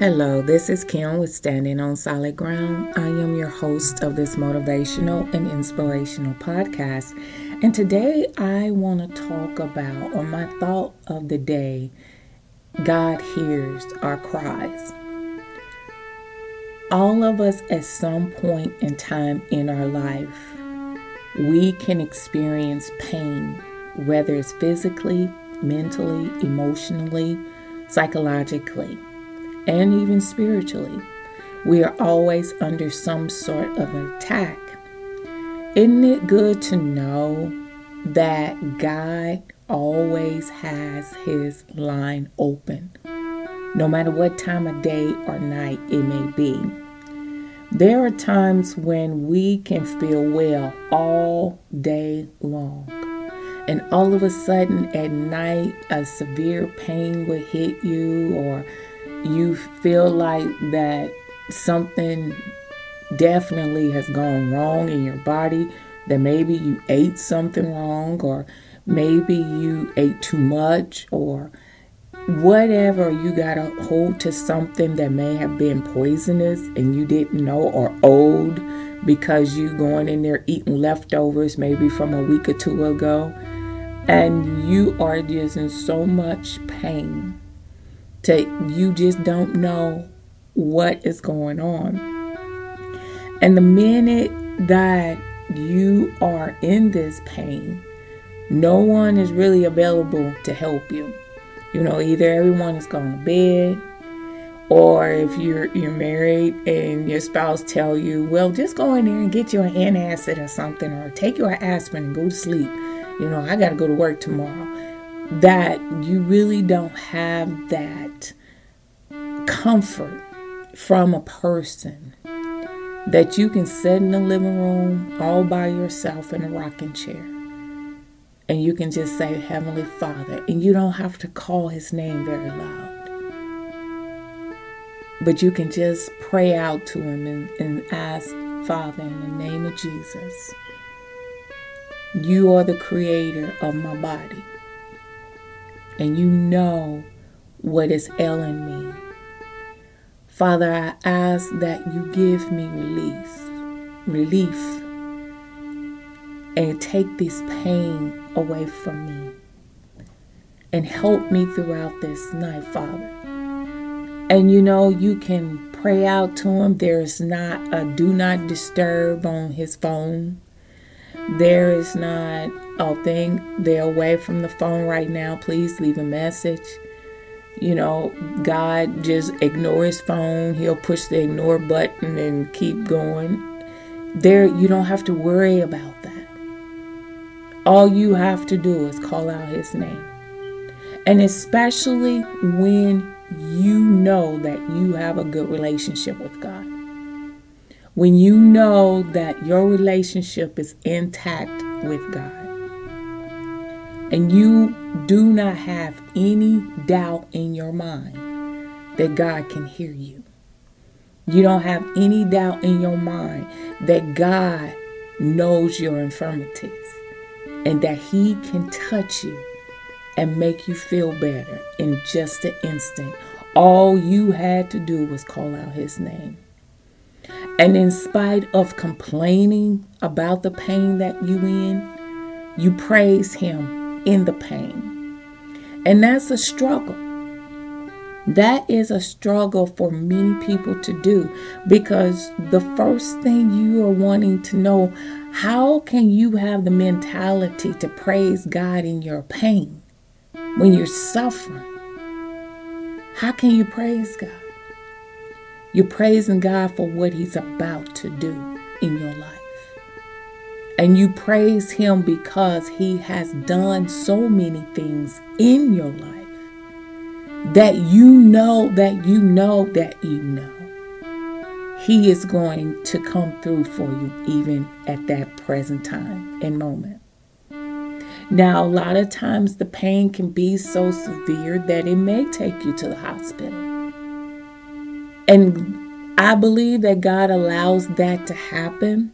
Hello, this is Kim with Standing on Solid Ground. I am your host of this motivational and inspirational podcast. And today I want to talk about, or my thought of the day, God hears our cries. All of us at some point in time in our life, we can experience pain, whether it's physically, mentally, emotionally, psychologically and even spiritually. We are always under some sort of attack. Isn't it good to know that God always has his line open, no matter what time of day or night it may be? There are times when we can feel well all day long. And all of a sudden at night, a severe pain will hit you, or you feel like that something definitely has gone wrong in your body, that maybe you ate something wrong, or maybe you ate too much, or whatever you got to hold to something that may have been poisonous and you didn't know, or old because you going in there eating leftovers maybe from a week or two ago, and you are just in so much pain to you just don't know what is going on. And the minute that you are in this pain, no one is really available to help you. You know, either everyone is going to bed, or if you're you're married and your spouse tell you, well, just go in there and get you an antacid or something, or take your aspirin and go to sleep. You know, I got to go to work tomorrow that you really don't have that comfort from a person that you can sit in the living room all by yourself in a rocking chair. And you can just say heavenly father and you don't have to call his name very loud. But you can just pray out to him and, and ask father in the name of jesus you are the creator of my body and you know what is ailing me. Father, I ask that you give me release, relief, and take this pain away from me. And help me throughout this night, Father. And you know, you can pray out to him. There's not a do not disturb on his phone. There is not a thing. They're away from the phone right now. Please leave a message. You know, God just ignore his phone. He'll push the ignore button and keep going. There, you don't have to worry about that. All you have to do is call out his name. And especially when you know that you have a good relationship with God when you know that your relationship is intact with God and you do not have any doubt in your mind that God can hear you. You don't have any doubt in your mind that God knows your infirmities and that He can touch you and make you feel better in just an instant. All you had to do was call out His name. And in spite of complaining about the pain that you in, you praise him in the pain. And that's a struggle. That is a struggle for many people to do because the first thing you are wanting to know how can you have the mentality to praise God in your pain when you're suffering? How can you praise God? You're praising God for what He's about to do in your life. And you praise Him because He has done so many things in your life that you know, that you know, that you know. He is going to come through for you even at that present time and moment. Now, a lot of times the pain can be so severe that it may take you to the hospital. And I believe that God allows that to happen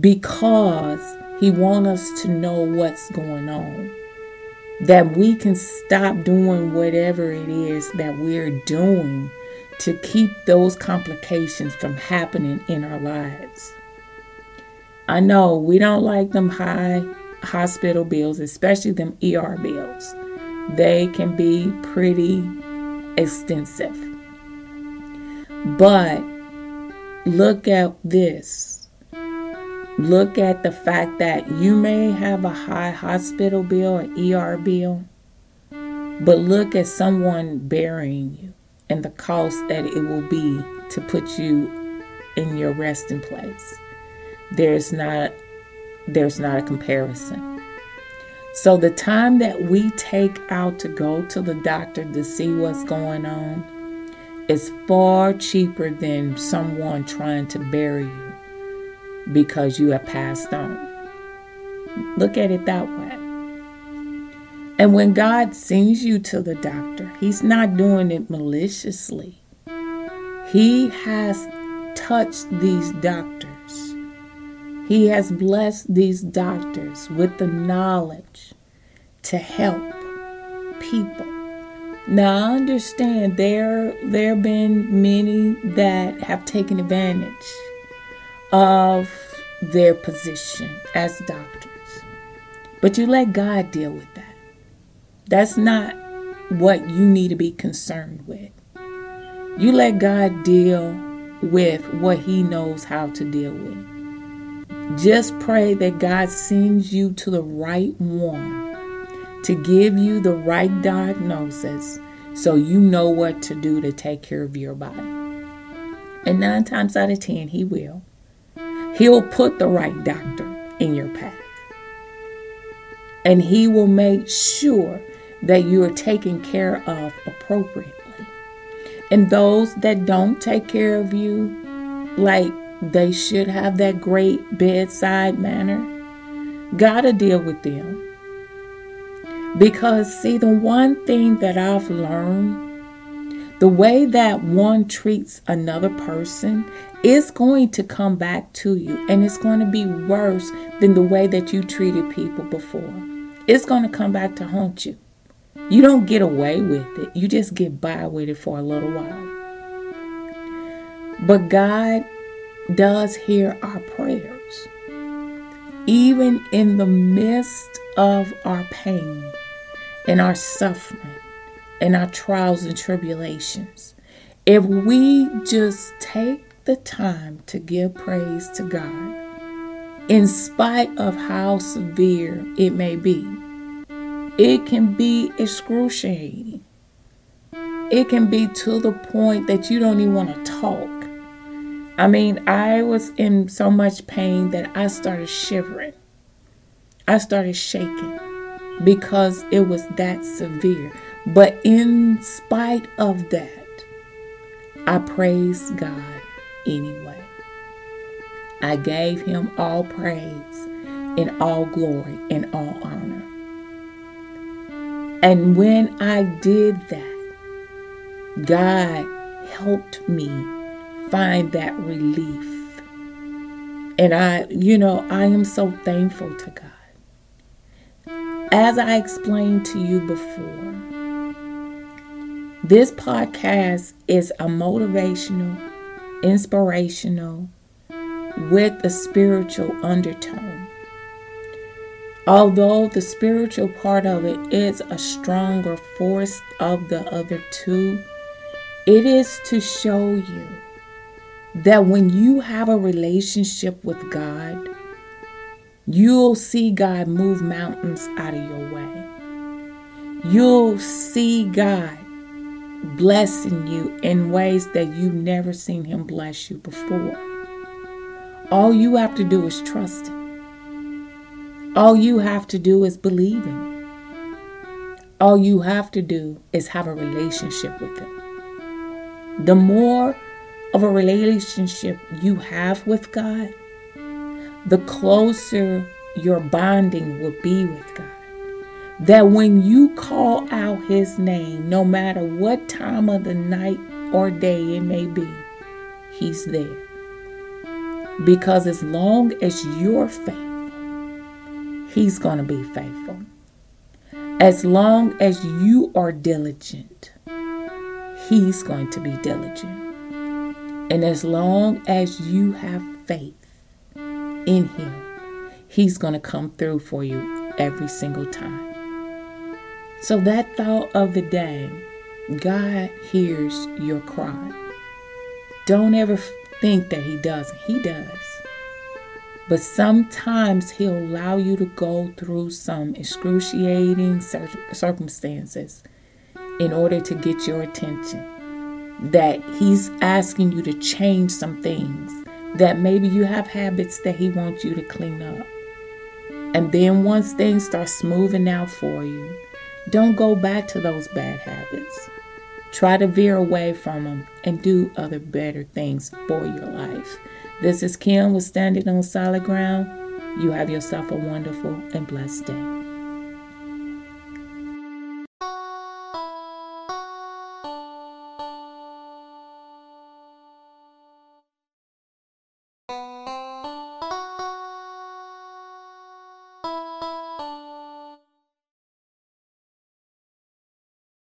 because He wants us to know what's going on. That we can stop doing whatever it is that we're doing to keep those complications from happening in our lives. I know we don't like them high hospital bills, especially them ER bills. They can be pretty extensive. But look at this. Look at the fact that you may have a high hospital bill an ER bill, but look at someone burying you and the cost that it will be to put you in your resting place. There's not there's not a comparison. So the time that we take out to go to the doctor to see what's going on is far cheaper than someone trying to bury you because you have passed on. Look at it that way. And when God sends you to the doctor, He's not doing it maliciously. He has touched these doctors. He has blessed these doctors with the knowledge to help people. Now I understand there there have been many that have taken advantage of their position as doctors. But you let God deal with that. That's not what you need to be concerned with. You let God deal with what He knows how to deal with. Just pray that God sends you to the right one to give you the right diagnosis so you know what to do to take care of your body. And nine times out of ten, He will. He'll put the right doctor in your path. And He will make sure that you are taken care of appropriately. And those that don't take care of you like they should have that great bedside manner, gotta deal with them because, see, the one thing that I've learned the way that one treats another person is going to come back to you, and it's going to be worse than the way that you treated people before. It's going to come back to haunt you. You don't get away with it, you just get by with it for a little while. But God does hear our prayers, even in the midst of our pain and our suffering, and our trials and tribulations, if we just take the time to give praise to God, in spite of how severe it may be, it can be excruciating. It can be to the point that you don't even want to talk. I mean, I was in so much pain that I started shivering. I started shaking because it was that severe. But in spite of that, I praised God anyway. I gave him all praise and all glory and all honor. And when I did that, God helped me find that relief. And I, you know, I am so thankful to God. As I explained to you before, this podcast is a motivational, inspirational, with a spiritual undertone. Although the spiritual part of it is a stronger force of the other two, it is to show you that when you have a relationship with God, You'll see God move mountains out of your way. You'll see God blessing you in ways that you've never seen Him bless you before. All you have to do is trust Him. All you have to do is believe Him. All you have to do is have a relationship with Him. The more of a relationship you have with God, the closer your bonding will be with God. That when you call out His name, no matter what time of the night or day it may be, He's there. Because as long as you're faithful, He's going to be faithful. As long as you are diligent, He's going to be diligent. And as long as you have faith in Him, He's going to come through for you every single time. So, that thought of the day God hears your cry. Don't ever think that He doesn't, He does. But sometimes He'll allow you to go through some excruciating circumstances in order to get your attention. That He's asking you to change some things. That maybe you have habits that He wants you to clean up. And then once things start smoothing out for you, don't go back to those bad habits. Try to veer away from them and do other better things for your life. This is Kim with Standing on Solid Ground. You have yourself a wonderful and blessed day.